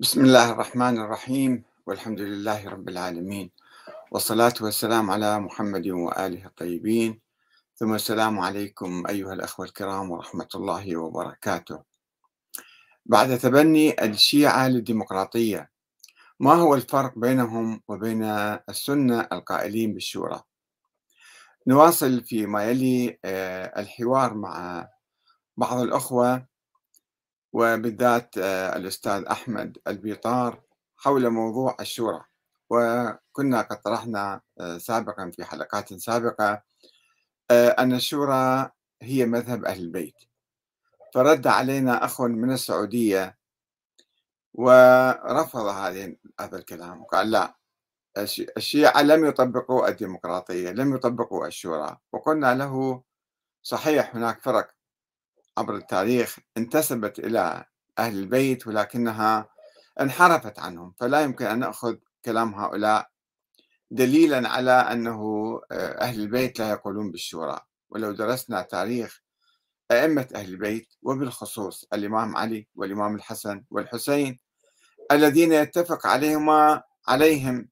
بسم الله الرحمن الرحيم والحمد لله رب العالمين والصلاة والسلام على محمد وآله الطيبين ثم السلام عليكم أيها الأخوة الكرام ورحمة الله وبركاته بعد تبني الشيعة للديمقراطية ما هو الفرق بينهم وبين السنة القائلين بالشورى نواصل فيما يلي آه، الحوار مع بعض الأخوة وبالذات آه، الأستاذ أحمد البيطار حول موضوع الشورى وكنا قد طرحنا آه، سابقا في حلقات سابقة آه، أن الشورى هي مذهب أهل البيت فرد علينا أخ من السعودية ورفض هذا الكلام وقال لا الشيعة لم يطبقوا الديمقراطية لم يطبقوا الشورى وقلنا له صحيح هناك فرق عبر التاريخ انتسبت إلى أهل البيت ولكنها انحرفت عنهم فلا يمكن أن نأخذ كلام هؤلاء دليلا على أنه آه، أهل البيت لا يقولون بالشورى ولو درسنا تاريخ أئمة أهل البيت وبالخصوص الإمام علي والإمام الحسن والحسين الذين يتفق عليهما عليهم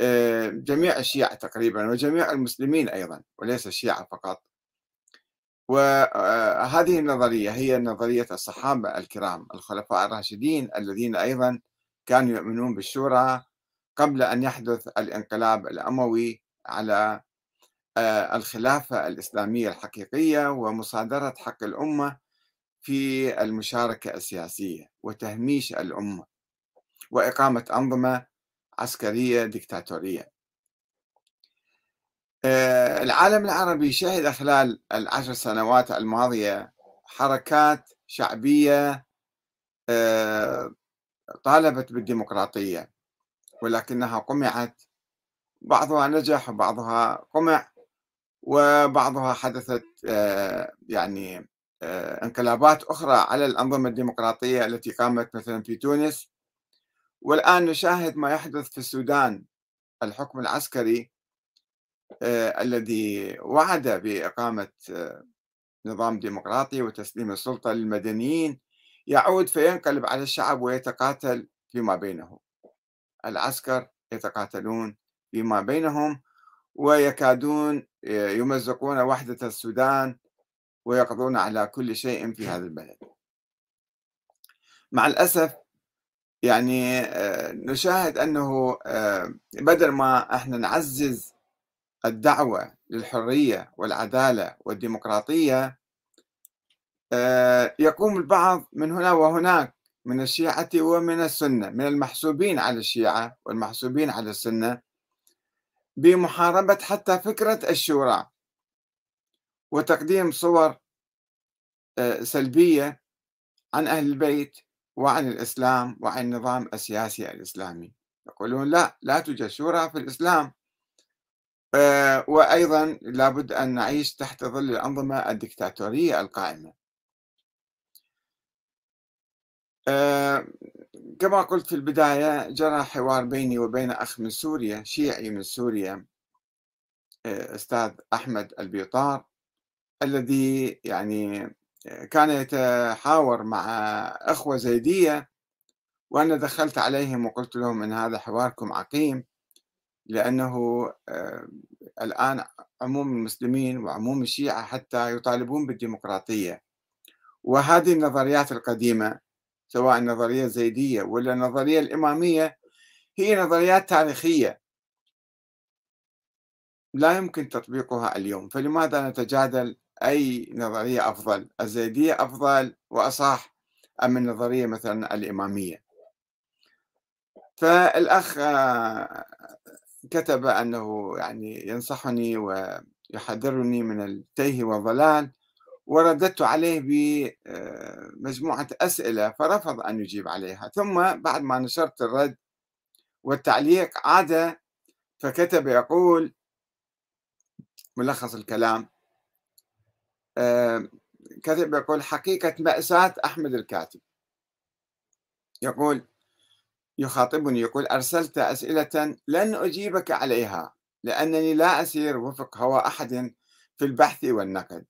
آه، جميع الشيعة تقريبا وجميع المسلمين أيضا وليس الشيعة فقط وهذه النظرية هي نظرية الصحابة الكرام الخلفاء الراشدين الذين أيضا كانوا يؤمنون بالشورى قبل أن يحدث الانقلاب الأموي على آه، الخلافة الإسلامية الحقيقية ومصادرة حق الأمة في المشاركة السياسية وتهميش الأمة وإقامة أنظمة عسكرية ديكتاتورية آه، العالم العربي شهد خلال العشر سنوات الماضية حركات شعبية آه، طالبت بالديمقراطية ولكنها قمعت بعضها نجح وبعضها قمع وبعضها حدثت آه، يعني انقلابات أخرى على الأنظمة الديمقراطية التي قامت مثلا في تونس والآن نشاهد ما يحدث في السودان الحكم العسكري آه، الذي وعد بإقامة آه، نظام ديمقراطي وتسليم السلطة للمدنيين يعود فينقلب على الشعب ويتقاتل فيما بينه العسكر يتقاتلون فيما بينهم ويكادون آه، يمزقون وحدة السودان ويقضون على كل شيء في هذا البلد مع الأسف يعني نشاهد أنه بدل ما احنا نعزز الدعوة للحرية والعدالة والديمقراطية آه، يقوم البعض من هنا وهناك من الشيعة ومن السنة من المحسوبين على الشيعة والمحسوبين على السنة بمحاربة حتى فكرة الشورى وتقديم صور آه، سلبية عن أهل البيت وعن الإسلام وعن النظام السياسي الإسلامي يقولون لا لا توجد شورى في الإسلام آه، وأيضا لابد أن نعيش تحت ظل الأنظمة الدكتاتورية القائمة آه، كما قلت في البداية جرى حوار بيني وبين أخ من سوريا شيعي من سوريا آه، أستاذ أحمد البيطار الذي يعني كان يتحاور مع أخوة زيدية وأنا دخلت عليهم وقلت لهم أن هذا حواركم عقيم لأنه آه، الآن عموم المسلمين وعموم الشيعة حتى يطالبون بالديمقراطية وهذه النظريات القديمة سواء النظرية الزيدية ولا النظرية الإمامية هي نظريات تاريخية لا يمكن تطبيقها اليوم فلماذا نتجادل أي نظرية أفضل الزيدية أفضل وأصح أم النظرية مثلا الإمامية فالأخ آه، كتب أنه يعني ينصحني ويحذرني من التيه والضلال ورددت عليه بمجموعة آه، أسئلة فرفض أن يجيب عليها ثم بعد ما نشرت الرد والتعليق عاد فكتب يقول ملخص الكلام آه، كتب يقول حقيقة مأساة أحمد الكاتب يقول يخاطبني يقول أرسلت أسئلة لن أجيبك عليها لأنني لا أسير وفق هوى أحد في البحث والنقد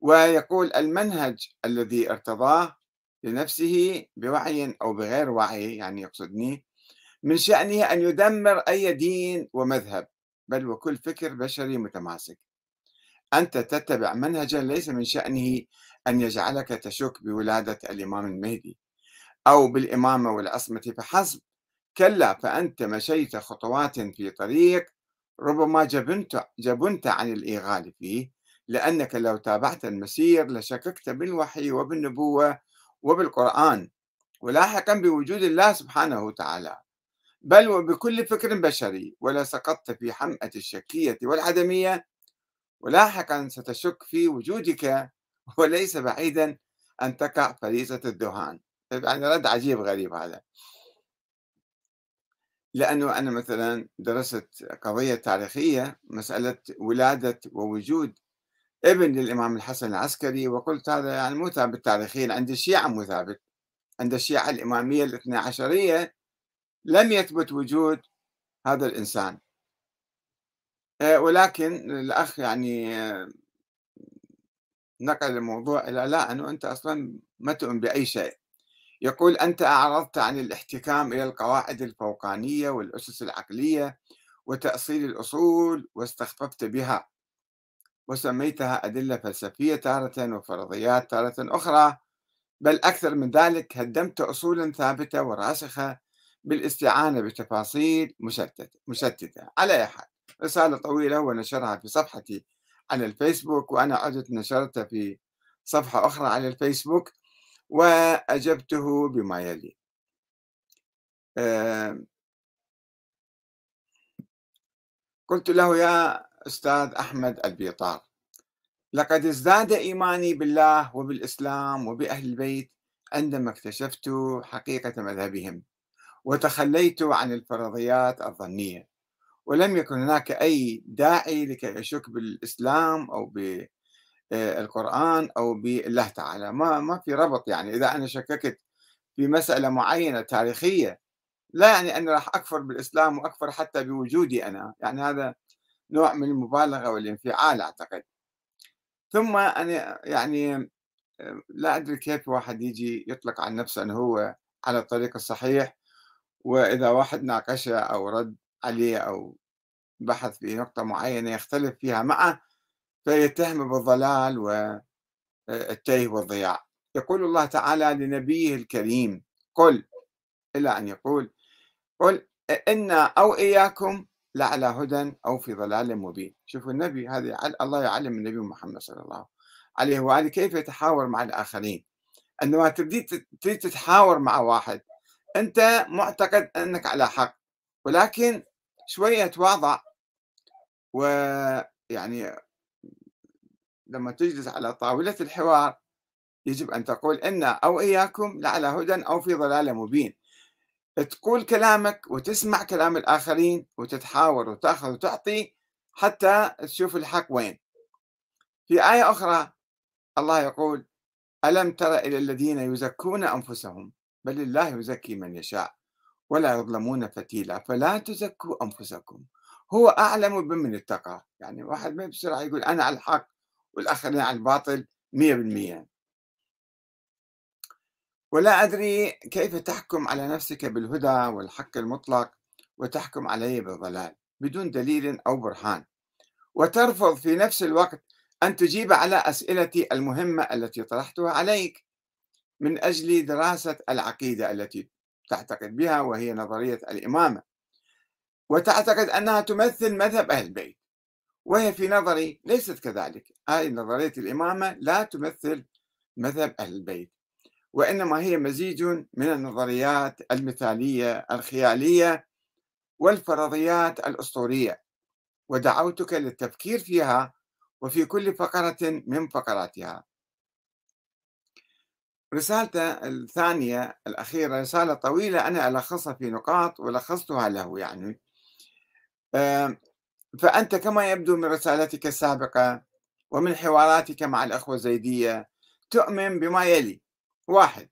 ويقول المنهج الذي ارتضاه لنفسه بوعي أو بغير وعي يعني يقصدني من شأنه أن يدمر أي دين ومذهب بل وكل فكر بشري متماسك أنت تتبع منهجا ليس من شأنه أن يجعلك تشك بولادة الإمام المهدي أو بالإمامة والعصمة فحسب كلا فأنت مشيت خطوات في طريق ربما جبنت, جبنت عن الإيغال فيه لأنك لو تابعت المسير لشككت بالوحي وبالنبوة وبالقرآن ولاحقا بوجود الله سبحانه وتعالى بل وبكل فكر بشري ولا سقطت في حمأة الشكية والعدمية ولاحقا ستشك في وجودك وليس بعيدا أن تقع فريسة الذهان يعني رد عجيب غريب هذا لأنه أنا مثلا درست قضية تاريخية مسألة ولادة ووجود ابن للإمام الحسن العسكري وقلت هذا يعني مو ثابت تاريخيا عند الشيعة مو ثابت عند الشيعة الإمامية الاثنى عشرية لم يثبت وجود هذا الإنسان آه، ولكن الأخ يعني آه، نقل الموضوع إلى لا أنه أنت أصلا ما تؤمن بأي شيء يقول أنت أعرضت عن الاحتكام إلى القواعد الفوقانية والأسس العقلية وتأصيل الأصول واستخففت بها وسميتها أدلة فلسفية تارة وفرضيات تارة أخرى بل أكثر من ذلك هدمت أصولا ثابتة وراسخة بالاستعانة بتفاصيل مشتتة, على أي حال رسالة طويلة ونشرها في صفحتي على الفيسبوك وأنا عدت نشرتها في صفحة أخرى على الفيسبوك وأجبته بما يلي قلت له يا أستاذ أحمد البيطار لقد ازداد إيماني بالله وبالإسلام وبأهل البيت عندما اكتشفت حقيقة مذهبهم وتخليت عن الفرضيات الظنية ولم يكن هناك أي داعي لكي أشك بالإسلام أو ب آه، القرآن أو بالله تعالى ما ما في ربط يعني إذا أنا شككت في مسألة معينة تاريخية لا يعني أني راح أكفر بالإسلام وأكفر حتى بوجودي أنا يعني هذا نوع من المبالغة والانفعال أعتقد ثم أنا يعني آه، لا أدري كيف واحد يجي يطلق عن نفسه أنه هو على الطريق الصحيح وإذا واحد ناقشه أو رد عليه أو بحث في نقطة معينة يختلف فيها معه فيتهم بالضلال والتيه آه، والضياع يقول الله تعالى لنبيه الكريم قل إلى أن يقول قل إنا أو إياكم لعلى هدى أو في ضلال مبين شوفوا النبي هذا الله يعلم النبي محمد صلى الله عليه وآله كيف يتحاور مع الآخرين عندما تريد تتحاور مع واحد أنت معتقد أنك على حق ولكن شوية تواضع ويعني لما تجلس على طاولة الحوار يجب أن تقول إن أو إياكم لعلى هدى أو في ضلال مبين تقول كلامك وتسمع كلام الآخرين وتتحاور وتأخذ وتعطي حتى تشوف الحق وين في آية أخرى الله يقول ألم تر إلى الذين يزكون أنفسهم بل الله يزكي من يشاء ولا يظلمون فتيلا فلا تزكوا أنفسكم هو أعلم بمن اتقى يعني واحد ما بسرعة يقول أنا على الحق والآخرين على الباطل 100% ولا أدري كيف تحكم على نفسك بالهدى والحق المطلق وتحكم علي بالضلال بدون دليل أو برهان وترفض في نفس الوقت أن تجيب على أسئلتي المهمة التي طرحتها عليك من أجل دراسة العقيدة التي تعتقد بها وهي نظرية الإمامة وتعتقد أنها تمثل مذهب أهل البيت وهي في نظري ليست كذلك هذه نظرية الإمامة لا تمثل مذهب أهل البيت وإنما هي مزيج من النظريات المثالية الخيالية والفرضيات الأسطورية ودعوتك للتفكير فيها وفي كل فقرة من فقراتها رسالته الثانية الأخيرة رسالة طويلة أنا ألخصها في نقاط ولخصتها له يعني آه، فأنت كما يبدو من رسالتك السابقة ومن حواراتك مع الأخوة الزيدية تؤمن بما يلي واحد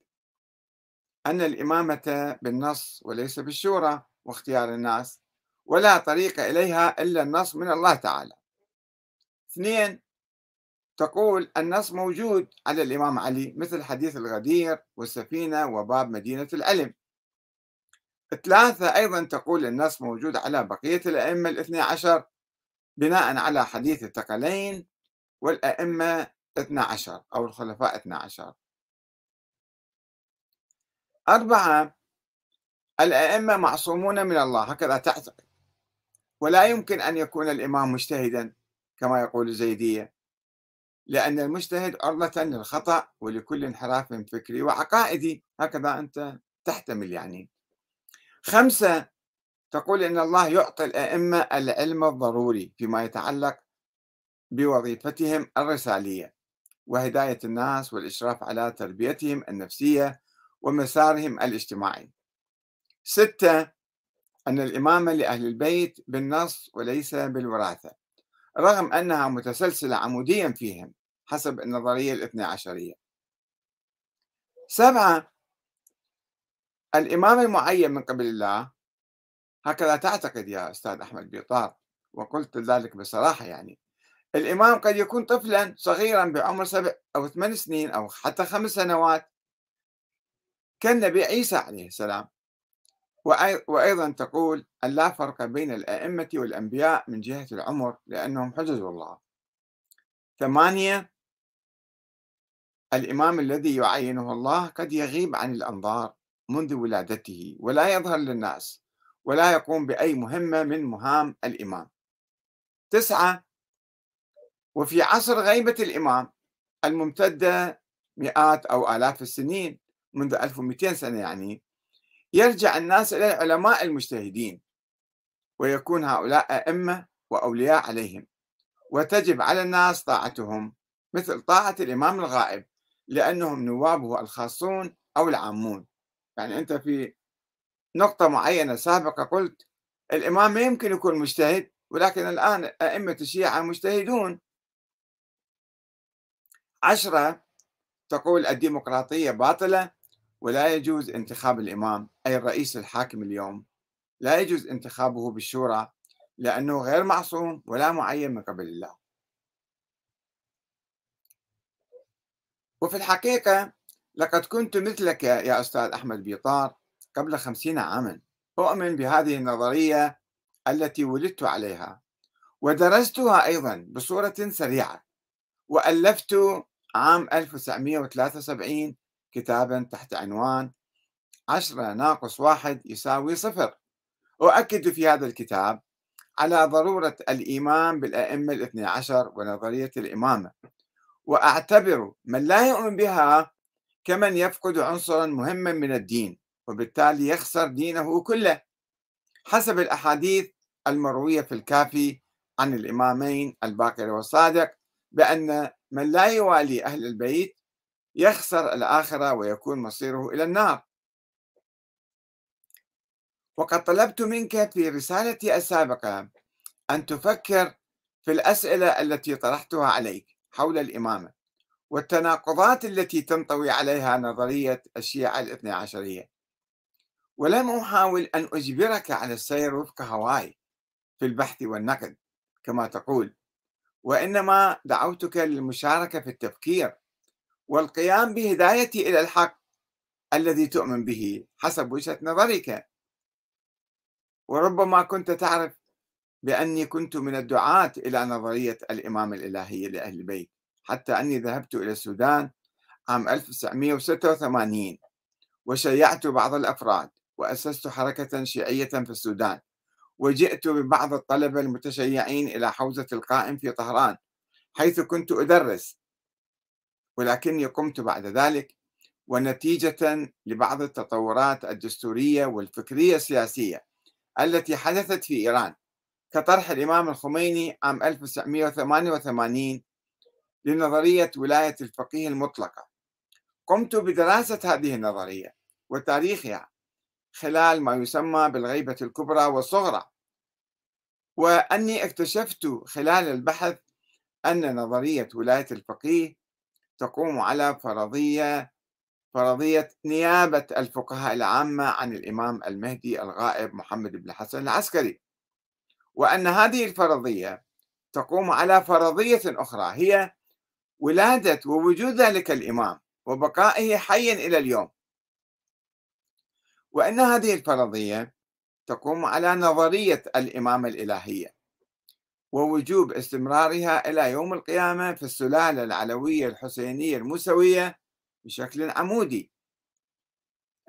أن الإمامة بالنص وليس بالشورى واختيار الناس ولا طريق إليها إلا النص من الله تعالى اثنين تقول النص موجود على الإمام علي مثل حديث الغدير والسفينة وباب مدينة العلم ثلاثة أيضا تقول النص موجود على بقية الأئمة الاثنى عشر بناء على حديث الثقلين والأئمة اثنى عشر أو الخلفاء اثنى عشر أربعة الأئمة معصومون من الله هكذا تعتقد ولا يمكن أن يكون الإمام مجتهدا كما يقول الزيدية لأن المجتهد عرضة للخطأ ولكل انحراف فكري وعقائدي هكذا أنت تحتمل يعني خمسة تقول إن الله يعطي الأئمة العلم الضروري فيما يتعلق بوظيفتهم الرسالية وهداية الناس والإشراف على تربيتهم النفسية ومسارهم الاجتماعي ستة أن الإمامة لأهل البيت بالنص وليس بالوراثة رغم أنها متسلسلة عموديا فيهم حسب النظرية الاثنى عشرية سبعة الإمام المعين من قبل الله هكذا تعتقد يا أستاذ أحمد بيطار وقلت ذلك بصراحة يعني الإمام قد يكون طفلا صغيرا بعمر سبع أو ثمان سنين أو حتى خمس سنوات كالنبي عيسى عليه السلام وأيضا تقول أن لا فرق بين الأئمة والأنبياء من جهة العمر لأنهم حجز الله ثمانية الإمام الذي يعينه الله قد يغيب عن الأنظار منذ ولادته ولا يظهر للناس ولا يقوم بأي مهمة من مهام الإمام تسعة وفي عصر غيبة الإمام الممتدة مئات أو آلاف السنين منذ 1200 سنة يعني يرجع الناس إلى العلماء المجتهدين ويكون هؤلاء أئمة وأولياء عليهم وتجب على الناس طاعتهم مثل طاعة الإمام الغائب لأنهم نوابه الخاصون أو العامون يعني أنت في نقطة معينة سابقة قلت الإمام ما يمكن يكون مجتهد ولكن الآن أئمة الشيعة مجتهدون عشرة تقول الديمقراطية باطلة ولا يجوز انتخاب الإمام أي الرئيس الحاكم اليوم لا يجوز انتخابه بالشورى لأنه غير معصوم ولا معين من قبل الله وفي الحقيقة لقد كنت مثلك يا أستاذ أحمد بيطار قبل خمسين عاما أؤمن بهذه النظرية التي ولدت عليها ودرستها أيضا بصورة سريعة وألفت عام 1973 كتابا تحت عنوان عشرة ناقص واحد يساوي صفر أؤكد في هذا الكتاب على ضرورة الإيمان بالأئمة الاثني عشر ونظرية الإمامة وأعتبر من لا يؤمن بها كمن يفقد عنصرا مهما من الدين وبالتالي يخسر دينه كله حسب الأحاديث المروية في الكافي عن الإمامين الباقر والصادق بأن من لا يوالي أهل البيت يخسر الآخرة ويكون مصيره إلى النار وقد طلبت منك في رسالتي السابقة أن تفكر في الأسئلة التي طرحتها عليك حول الإمامة والتناقضات التي تنطوي عليها نظرية الشيعة الاثنى عشرية ولم أحاول أن أجبرك على السير وفق هواي في البحث والنقد كما تقول وإنما دعوتك للمشاركة في التفكير والقيام بهدايتي إلى الحق الذي تؤمن به حسب وجهة نظرك وربما كنت تعرف بأني كنت من الدعاة إلى نظرية الإمام الإلهي لأهل البيت حتى أني ذهبت إلى السودان عام 1986 وشيعت بعض الأفراد وأسست حركة شيعية في السودان وجئت ببعض الطلبة المتشيعين إلى حوزة القائم في طهران حيث كنت أدرس ولكني قمت بعد ذلك ونتيجة لبعض التطورات الدستورية والفكرية السياسية التي حدثت في إيران كطرح الإمام الخميني عام 1988 لنظرية ولاية الفقيه المطلقة قمت بدراسة هذه النظرية وتاريخها خلال ما يسمى بالغيبة الكبرى والصغرى وأني اكتشفت خلال البحث أن نظرية ولاية الفقيه تقوم على فرضية فرضية نيابة الفقهاء العامة عن الإمام المهدي الغائب محمد بن الحسن العسكري وأن هذه الفرضية تقوم على فرضية أخرى هي ولادة ووجود ذلك الإمام وبقائه حيا إلى اليوم وأن هذه الفرضية تقوم على نظرية الإمامة الإلهية ووجوب استمرارها إلى يوم القيامة في السلالة العلوية الحسينية الموسوية بشكل عمودي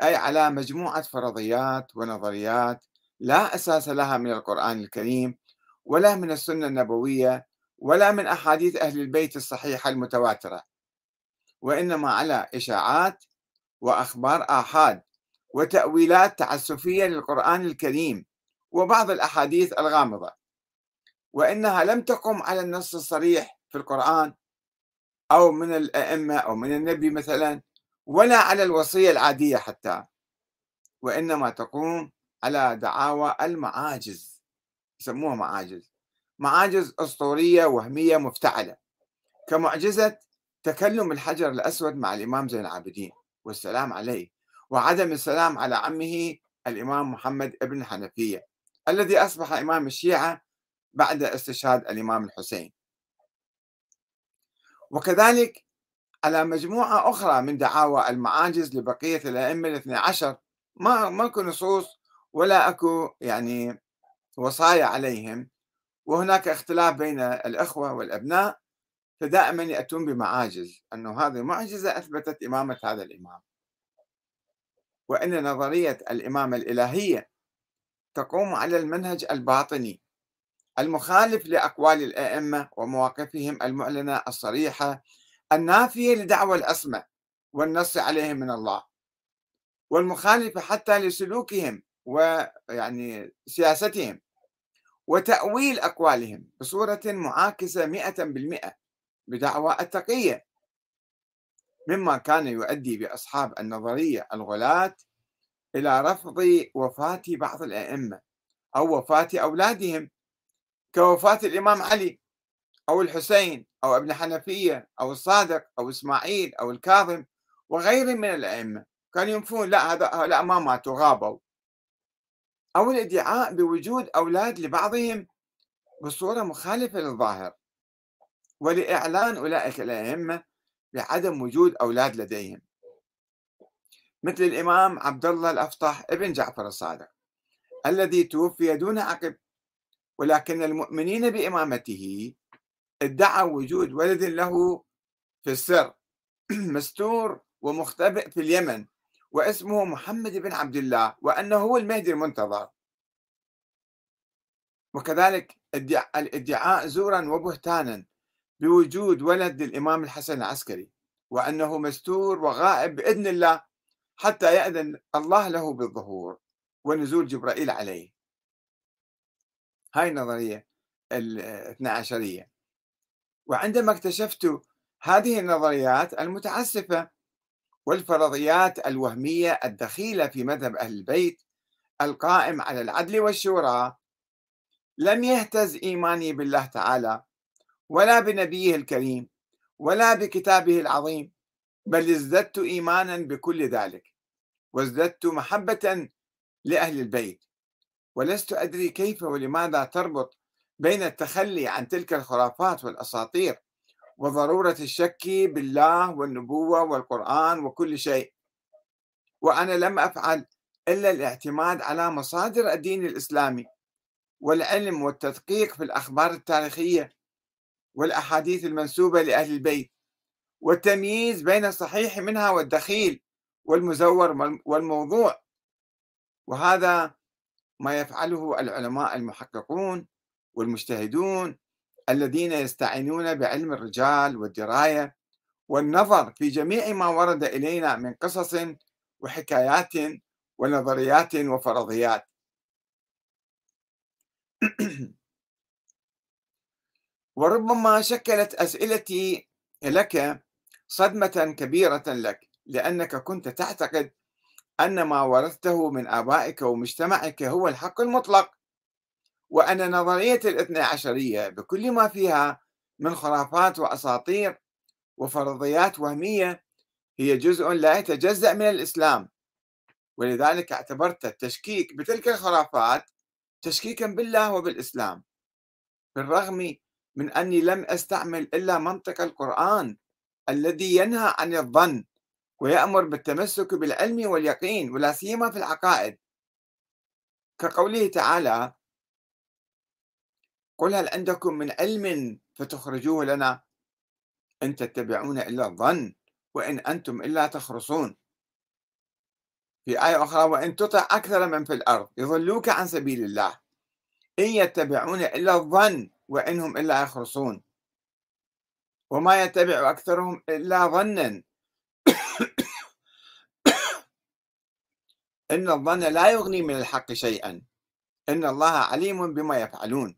أي على مجموعة فرضيات ونظريات لا أساس لها من القرآن الكريم ولا من السنة النبوية ولا من أحاديث أهل البيت الصحيحة المتواترة وإنما على إشاعات وأخبار آحاد وتأويلات تعسفية للقرآن الكريم وبعض الأحاديث الغامضة وإنها لم تقم على النص الصريح في القرآن أو من الأئمة أو من النبي مثلا ولا على الوصية العادية حتى وإنما تقوم على دعاوى المعاجز يسموها معاجز معاجز أسطورية وهمية مفتعلة كمعجزة تكلم الحجر الأسود مع الإمام زين العابدين والسلام عليه وعدم السلام على عمه الإمام محمد ابن الحنفية الذي أصبح إمام الشيعة بعد استشهاد الإمام الحسين وكذلك على مجموعة أخرى من دعاوى المعاجز لبقية الأئمة الاثنى عشر ما ماكو نصوص ولا أكو يعني وصايا عليهم وهناك اختلاف بين الأخوة والأبناء فدائما يأتون بمعاجز أنه هذه معجزة أثبتت إمامة هذا الإمام وأن نظرية الإمامة الإلهية تقوم على المنهج الباطني المخالف لأقوال الأئمة ومواقفهم المعلنة الصريحة النافية لدعوى الاسماء والنص عليهم من الله والمخالفة حتى لسلوكهم ويعني سياستهم وتأويل أقوالهم بصورة معاكسة مئة بالمئة بدعوى التقية مما كان يؤدي بأصحاب النظرية الغلاة إلى رفض وفاة بعض الأئمة أو وفاة أولادهم كوفاة الإمام علي أو الحسين أو ابن حنفية أو الصادق أو إسماعيل أو الكاظم وغيرهم من الأئمة كانوا ينفون لا هذا لا ما ماتوا غابوا أو الادعاء بوجود أولاد لبعضهم بصورة مخالفة للظاهر ولإعلان أولئك الأئمة بعدم وجود أولاد لديهم مثل الإمام عبد الله الأفطح ابن جعفر الصادق الذي توفي دون عقب ولكن المؤمنين بإمامته ادعوا وجود ولد له في السر مستور ومختبئ في اليمن واسمه محمد بن عبد الله وأنه هو المهدي المنتظر وكذلك الادعاء زورا وبهتانا بوجود ولد للإمام الحسن العسكري وأنه مستور وغائب بإذن الله حتى يأذن الله له بالظهور ونزول جبرائيل عليه هاي النظرية الاثنى عشرية وعندما اكتشفت هذه النظريات المتعسفة والفرضيات الوهمية الدخيلة في مذهب أهل البيت القائم على العدل والشورى لم يهتز إيماني بالله تعالى ولا بنبيه الكريم ولا بكتابه العظيم بل ازددت إيمانا بكل ذلك وازددت محبة لأهل البيت ولست أدري كيف ولماذا تربط بين التخلي عن تلك الخرافات والأساطير وضرورة الشك بالله والنبوة والقرآن وكل شيء وأنا لم أفعل إلا الاعتماد على مصادر الدين الإسلامي والعلم والتدقيق في الأخبار التاريخية والأحاديث المنسوبة لأهل البيت والتمييز بين الصحيح منها والدخيل والمزور والموضوع وهذا ما يفعله العلماء المحققون والمجتهدون الذين يستعينون بعلم الرجال والدرايه والنظر في جميع ما ورد الينا من قصص وحكايات ونظريات وفرضيات وربما شكلت اسئلتي لك صدمه كبيره لك لانك كنت تعتقد ان ما ورثته من ابائك ومجتمعك هو الحق المطلق وأن نظرية الاثنى عشرية بكل ما فيها من خرافات وأساطير وفرضيات وهمية هي جزء لا يتجزأ من الإسلام ولذلك اعتبرت التشكيك بتلك الخرافات تشكيكا بالله وبالإسلام بالرغم من أني لم أستعمل إلا منطق القرآن الذي ينهى عن الظن ويأمر بالتمسك بالعلم واليقين ولا سيما في العقائد كقوله تعالى قل هل عندكم من علم فتخرجوه لنا إن تتبعون إلا الظن وإن أنتم إلا تخرصون في آية أخرى وإن تطع أكثر من في الأرض يضلوك عن سبيل الله إن يتبعون إلا الظن وإنهم إلا يخرصون وما يتبع أكثرهم إلا ظنا إن الظن لا يغني من الحق شيئا إن الله عليم بما يفعلون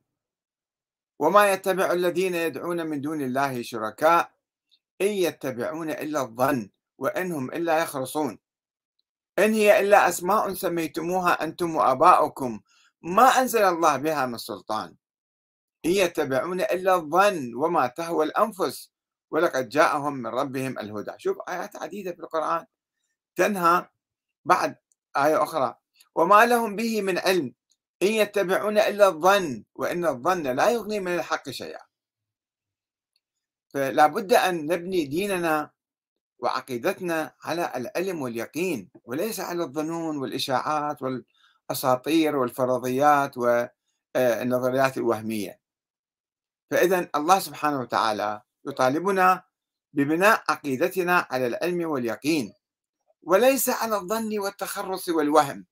وما يتبع الذين يدعون من دون الله شركاء إن يتبعون إلا الظن وإنهم إلا يخرصون إن هي إلا أسماء سميتموها أنتم وآباؤكم ما أنزل الله بها من سلطان إن يتبعون إلا الظن وما تهوى الأنفس ولقد جاءهم من ربهم الهدى شوف آيات عديدة في القرآن تنهى بعد آية أخرى وما لهم به من علم إن يتبعون إلا الظن وإن الظن لا يغني من الحق شيئا فلا بد أن نبني ديننا وعقيدتنا على العلم واليقين وليس على الظنون والإشاعات والأساطير والفرضيات والنظريات آه، الوهمية فإذا الله سبحانه وتعالى يطالبنا ببناء عقيدتنا على العلم واليقين وليس على الظن والتخرص والوهم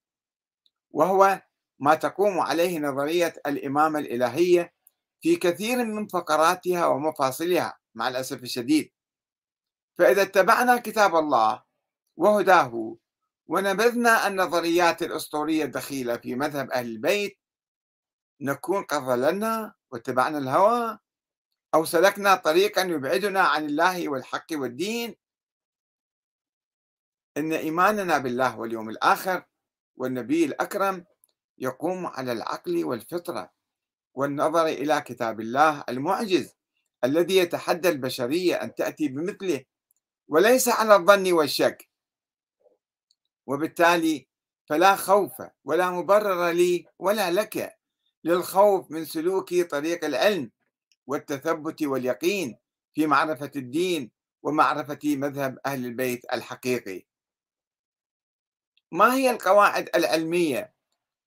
وهو ما تقوم عليه نظرية الإمامة الإلهية في كثير من فقراتها ومفاصلها مع الأسف الشديد فإذا اتبعنا كتاب الله وهداه ونبذنا النظريات الأسطورية الدخيلة في مذهب أهل البيت نكون قد ضللنا واتبعنا الهوى أو سلكنا طريقا يبعدنا عن الله والحق والدين إن إيماننا بالله واليوم الآخر والنبي الأكرم يقوم على العقل والفطرة والنظر إلى كتاب الله المعجز الذي يتحدى البشرية أن تأتي بمثله وليس على الظن والشك وبالتالي فلا خوف ولا مبرر لي ولا لك للخوف من سلوك طريق العلم والتثبت واليقين في معرفة الدين ومعرفة مذهب أهل البيت الحقيقي ما هي القواعد العلمية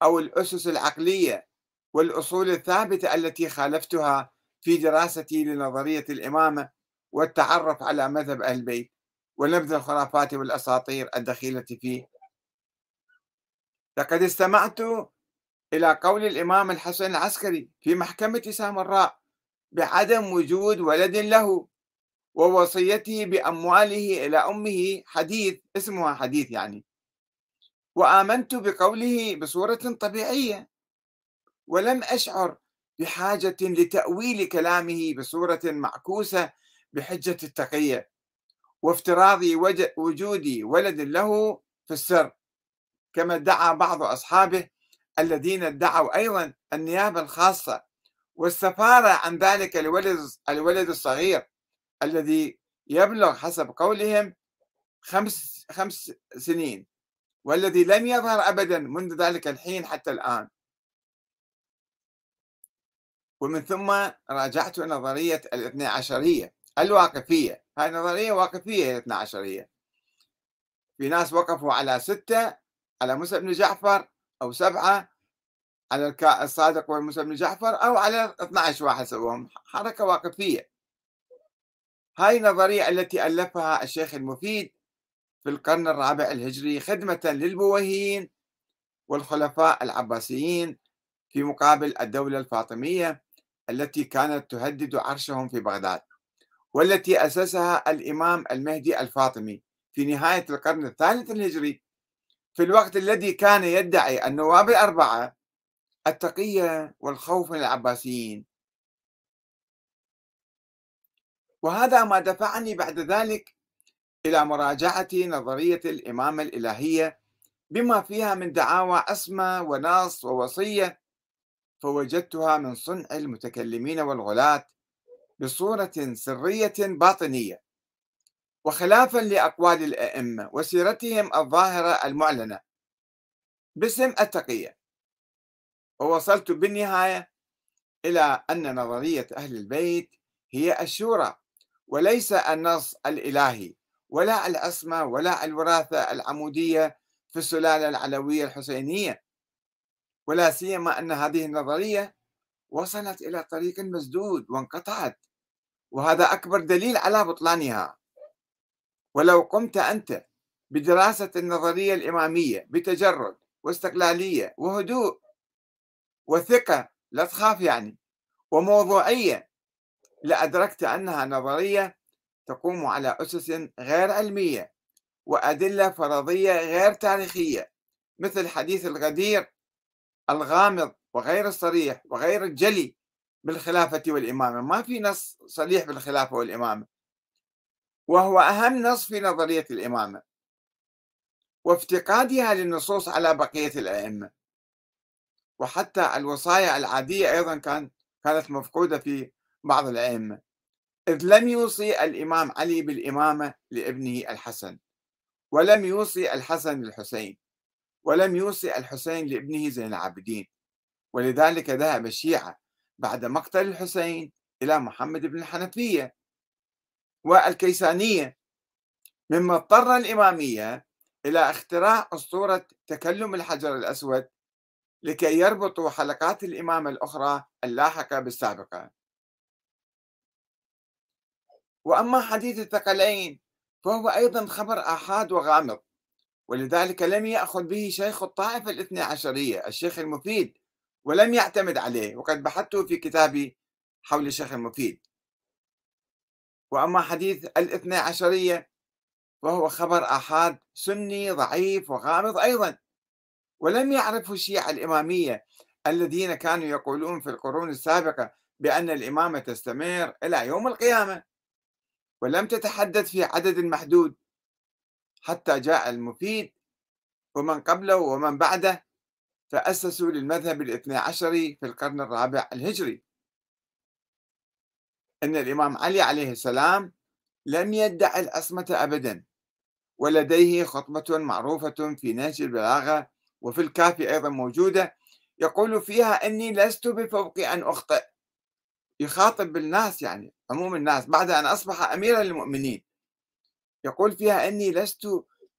أو الأسس العقلية والأصول الثابتة التي خالفتها في دراستي لنظرية الإمامة والتعرف على مذهب أهل البيت ونبذ الخرافات والأساطير الدخيلة فيه لقد استمعت إلى قول الإمام الحسن العسكري في محكمة سامراء بعدم وجود ولد له ووصيته بأمواله إلى أمه حديث اسمها حديث يعني وآمنت بقوله بصورة طبيعية ولم أشعر بحاجة لتأويل كلامه بصورة معكوسة بحجة التقية وافتراض وجود ولد له في السر كما ادعى بعض أصحابه الذين ادعوا أيضا النيابة الخاصة والسفارة عن ذلك الولد, الولد الصغير الذي يبلغ حسب قولهم خمس, خمس سنين والذي لم يظهر أبدا منذ ذلك الحين حتى الآن ومن ثم راجعت نظرية الاثنى عشرية الواقفية هاي نظرية واقفية الاثنى عشرية في ناس وقفوا على ستة على موسى بن جعفر أو سبعة على الصادق وموسى بن جعفر أو على 12 واحد سووهم حركة واقفية هاي النظرية التي ألفها الشيخ المفيد في القرن الرابع الهجري خدمة للبويهيين والخلفاء العباسيين في مقابل الدولة الفاطمية التي كانت تهدد عرشهم في بغداد والتي أسسها الإمام المهدي الفاطمي في نهاية القرن الثالث الهجري في الوقت الذي كان يدعي النواب الأربعة التقية والخوف من العباسيين وهذا ما دفعني بعد ذلك إلى مراجعة نظرية الإمامة الإلهية بما فيها من دعاوى عصمة ونص ووصية فوجدتها من صنع المتكلمين والغلاة بصورة سرية باطنية وخلافا لأقوال الأئمة وسيرتهم الظاهرة المعلنة باسم التقية ووصلت بالنهاية إلى أن نظرية أهل البيت هي الشورى وليس النص الإلهي ولا العصمة ولا الوراثة العمودية في السلالة العلوية الحسينية ولا سيما أن هذه النظرية وصلت إلى طريق مسدود وانقطعت وهذا أكبر دليل على بطلانها ولو قمت أنت بدراسة النظرية الإمامية بتجرد واستقلالية وهدوء وثقة لا تخاف يعني وموضوعية لأدركت أنها نظرية تقوم على أسس غير علمية وأدلة فرضية غير تاريخية مثل حديث الغدير الغامض وغير الصريح وغير الجلي بالخلافة والإمامة ما في نص صريح بالخلافة والإمامة وهو أهم نص في نظرية الإمامة وافتقادها للنصوص على بقية الأئمة وحتى الوصايا العادية أيضا كان كانت مفقودة في بعض الأئمة إذ لم يوصي الإمام علي بالإمامة لابنه الحسن ولم يوصي الحسن للحسين ولم يوصي الحسين لابنه زين العابدين ولذلك ذهب الشيعة بعد مقتل الحسين إلى محمد بن الحنفية والكيسانية مما اضطر الإمامية إلى اختراع أسطورة تكلم الحجر الأسود لكي يربطوا حلقات الإمامة الأخرى اللاحقة بالسابقة وأما حديث الثقلين فهو أيضا خبر آحاد وغامض ولذلك لم يأخذ به شيخ الطائفة الاثنى عشرية الشيخ المفيد ولم يعتمد عليه وقد بحثت في كتابي حول الشيخ المفيد وأما حديث الاثنى عشرية وهو خبر آحاد سني ضعيف وغامض أيضا ولم يعرفه الشيعة الإمامية الذين كانوا يقولون في القرون السابقة بأن الإمامة تستمر إلى يوم القيامة ولم تتحدث في عدد محدود حتى جاء المفيد ومن قبله ومن بعده فأسسوا للمذهب الاثنى عشري في القرن الرابع الهجري أن الإمام علي عليه السلام لم يدعي العصمة أبدا ولديه خطبة معروفة في نهج البلاغة وفي الكافي أيضا موجودة يقول فيها أني لست بفوق أن أخطئ يخاطب الناس يعني عموم الناس بعد أن أصبح أميرا للمؤمنين يقول فيها إني لست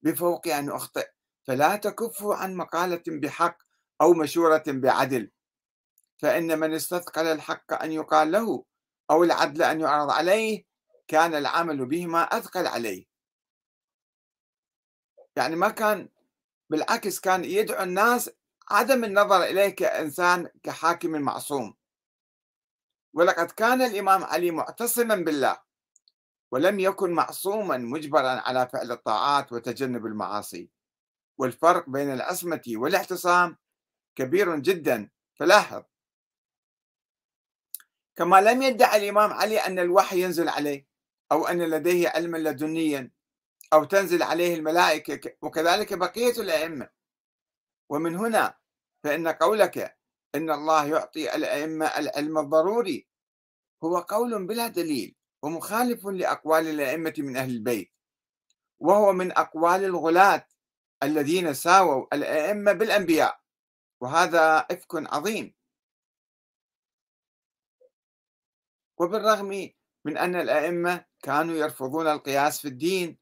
بفوق أن أخطئ فلا تكفوا عن مقالة بحق أو مشورة بعدل فإن من استثقل الحق أن يقال له أو العدل أن يعرض عليه كان العمل بهما أثقل عليه يعني ما كان بالعكس كان يدعو الناس عدم النظر إليه كإنسان كحاكم معصوم ولقد كان الإمام علي معتصما بالله ولم يكن معصوما مجبرا على فعل الطاعات وتجنب المعاصي والفرق بين العصمة والاعتصام كبير جدا فلاحظ كما لم يدعي الإمام علي أن الوحي ينزل عليه أو أن لديه علما لدنيا أو تنزل عليه الملائكة وكذلك بقية الأئمة ومن هنا فإن قولك أن الله يعطي الأئمة العلم الضروري هو قول بلا دليل ومخالف لأقوال الأئمة من أهل البيت وهو من أقوال الغلاة الذين ساووا الأئمة بالأنبياء وهذا إفك عظيم وبالرغم من أن الأئمة كانوا يرفضون القياس في الدين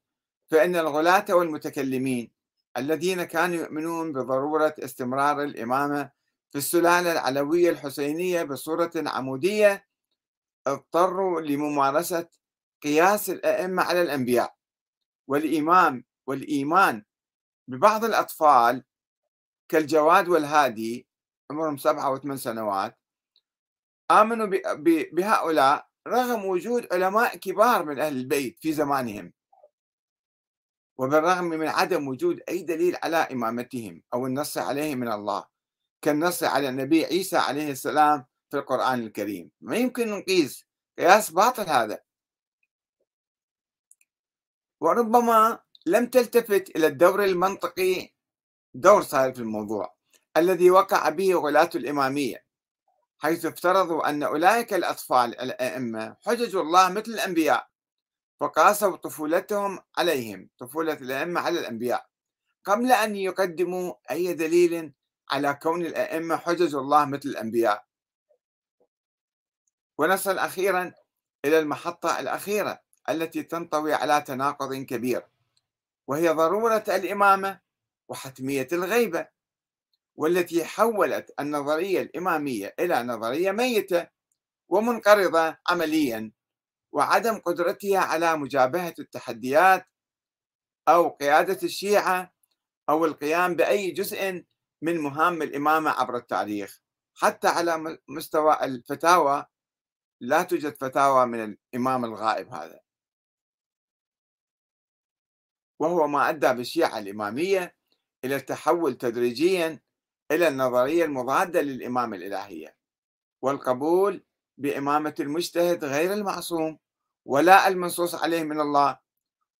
فإن الغلاة والمتكلمين الذين كانوا يؤمنون بضرورة استمرار الإمامة في السلالة العلوية الحسينية بصورة عمودية اضطروا لممارسة قياس الأئمة على الأنبياء والإمام والإيمان ببعض الأطفال كالجواد والهادي عمرهم سبعة وثمان سنوات آمنوا بهؤلاء رغم وجود علماء كبار من أهل البيت في زمانهم وبالرغم من عدم وجود أي دليل على إمامتهم أو النص عليهم من الله كالنص على النبي عيسى عليه السلام في القرآن الكريم ما يمكن نقيس قياس باطل هذا وربما لم تلتفت إلى الدور المنطقي دور صاير في الموضوع الذي وقع به غلاة الإمامية حيث افترضوا أن أولئك الأطفال الأئمة حجج الله مثل الأنبياء فقاسوا طفولتهم عليهم طفولة الأئمة على الأنبياء قبل أن يقدموا أي دليل على كون الأئمة حجج الله مثل الأنبياء ونصل أخيرا إلى المحطة الأخيرة التي تنطوي على تناقض كبير وهي ضرورة الإمامة وحتمية الغيبة والتي حولت النظرية الإمامية إلى نظرية ميتة ومنقرضة عمليا وعدم قدرتها على مجابهة التحديات أو قيادة الشيعة أو القيام بأي جزء من مهام الإمامة عبر التاريخ حتى على مستوى الفتاوى لا توجد فتاوى من الإمام الغائب هذا وهو ما أدى بالشيعة الإمامية إلى التحول تدريجيا إلى النظرية المضادة للإمامة الإلهية والقبول بإمامة المجتهد غير المعصوم ولا المنصوص عليه من الله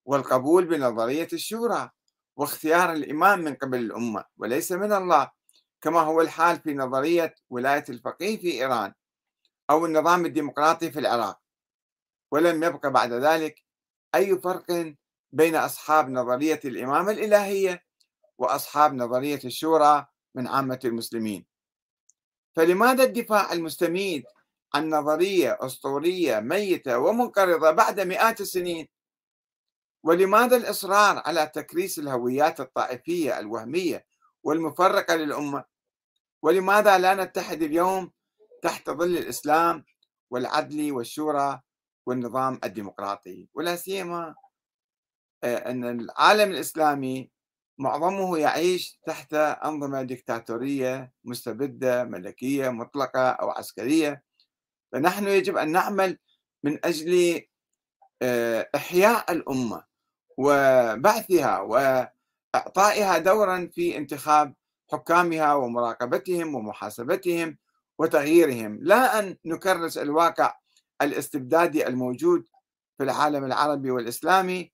والقبول بنظرية الشورى واختيار الإمام من قبل الأمة وليس من الله كما هو الحال في نظرية ولاية الفقيه في إيران أو النظام الديمقراطي في العراق ولم يبقى بعد ذلك أي فرق بين أصحاب نظرية الإمامة الإلهية وأصحاب نظرية الشورى من عامة المسلمين فلماذا الدفاع المستميت عن نظرية أسطورية ميتة ومنقرضة بعد مئات السنين ولماذا الإصرار على تكريس الهويات الطائفية الوهمية والمفرقة للأمة ولماذا لا نتحد اليوم تحت ظل الإسلام والعدل والشورى والنظام الديمقراطي ولا سيما آه، أن العالم الإسلامي معظمه يعيش تحت أنظمة دكتاتورية مستبدة ملكية مطلقة أو عسكرية فنحن يجب أن نعمل من أجل آه، إحياء الأمة وبعثها واعطائها دورا في انتخاب حكامها ومراقبتهم ومحاسبتهم وتغييرهم لا ان نكرس الواقع الاستبدادي الموجود في العالم العربي والاسلامي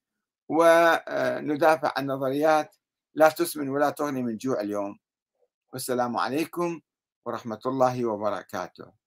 وندافع آه، عن نظريات لا تسمن ولا تغني من جوع اليوم والسلام عليكم ورحمه الله وبركاته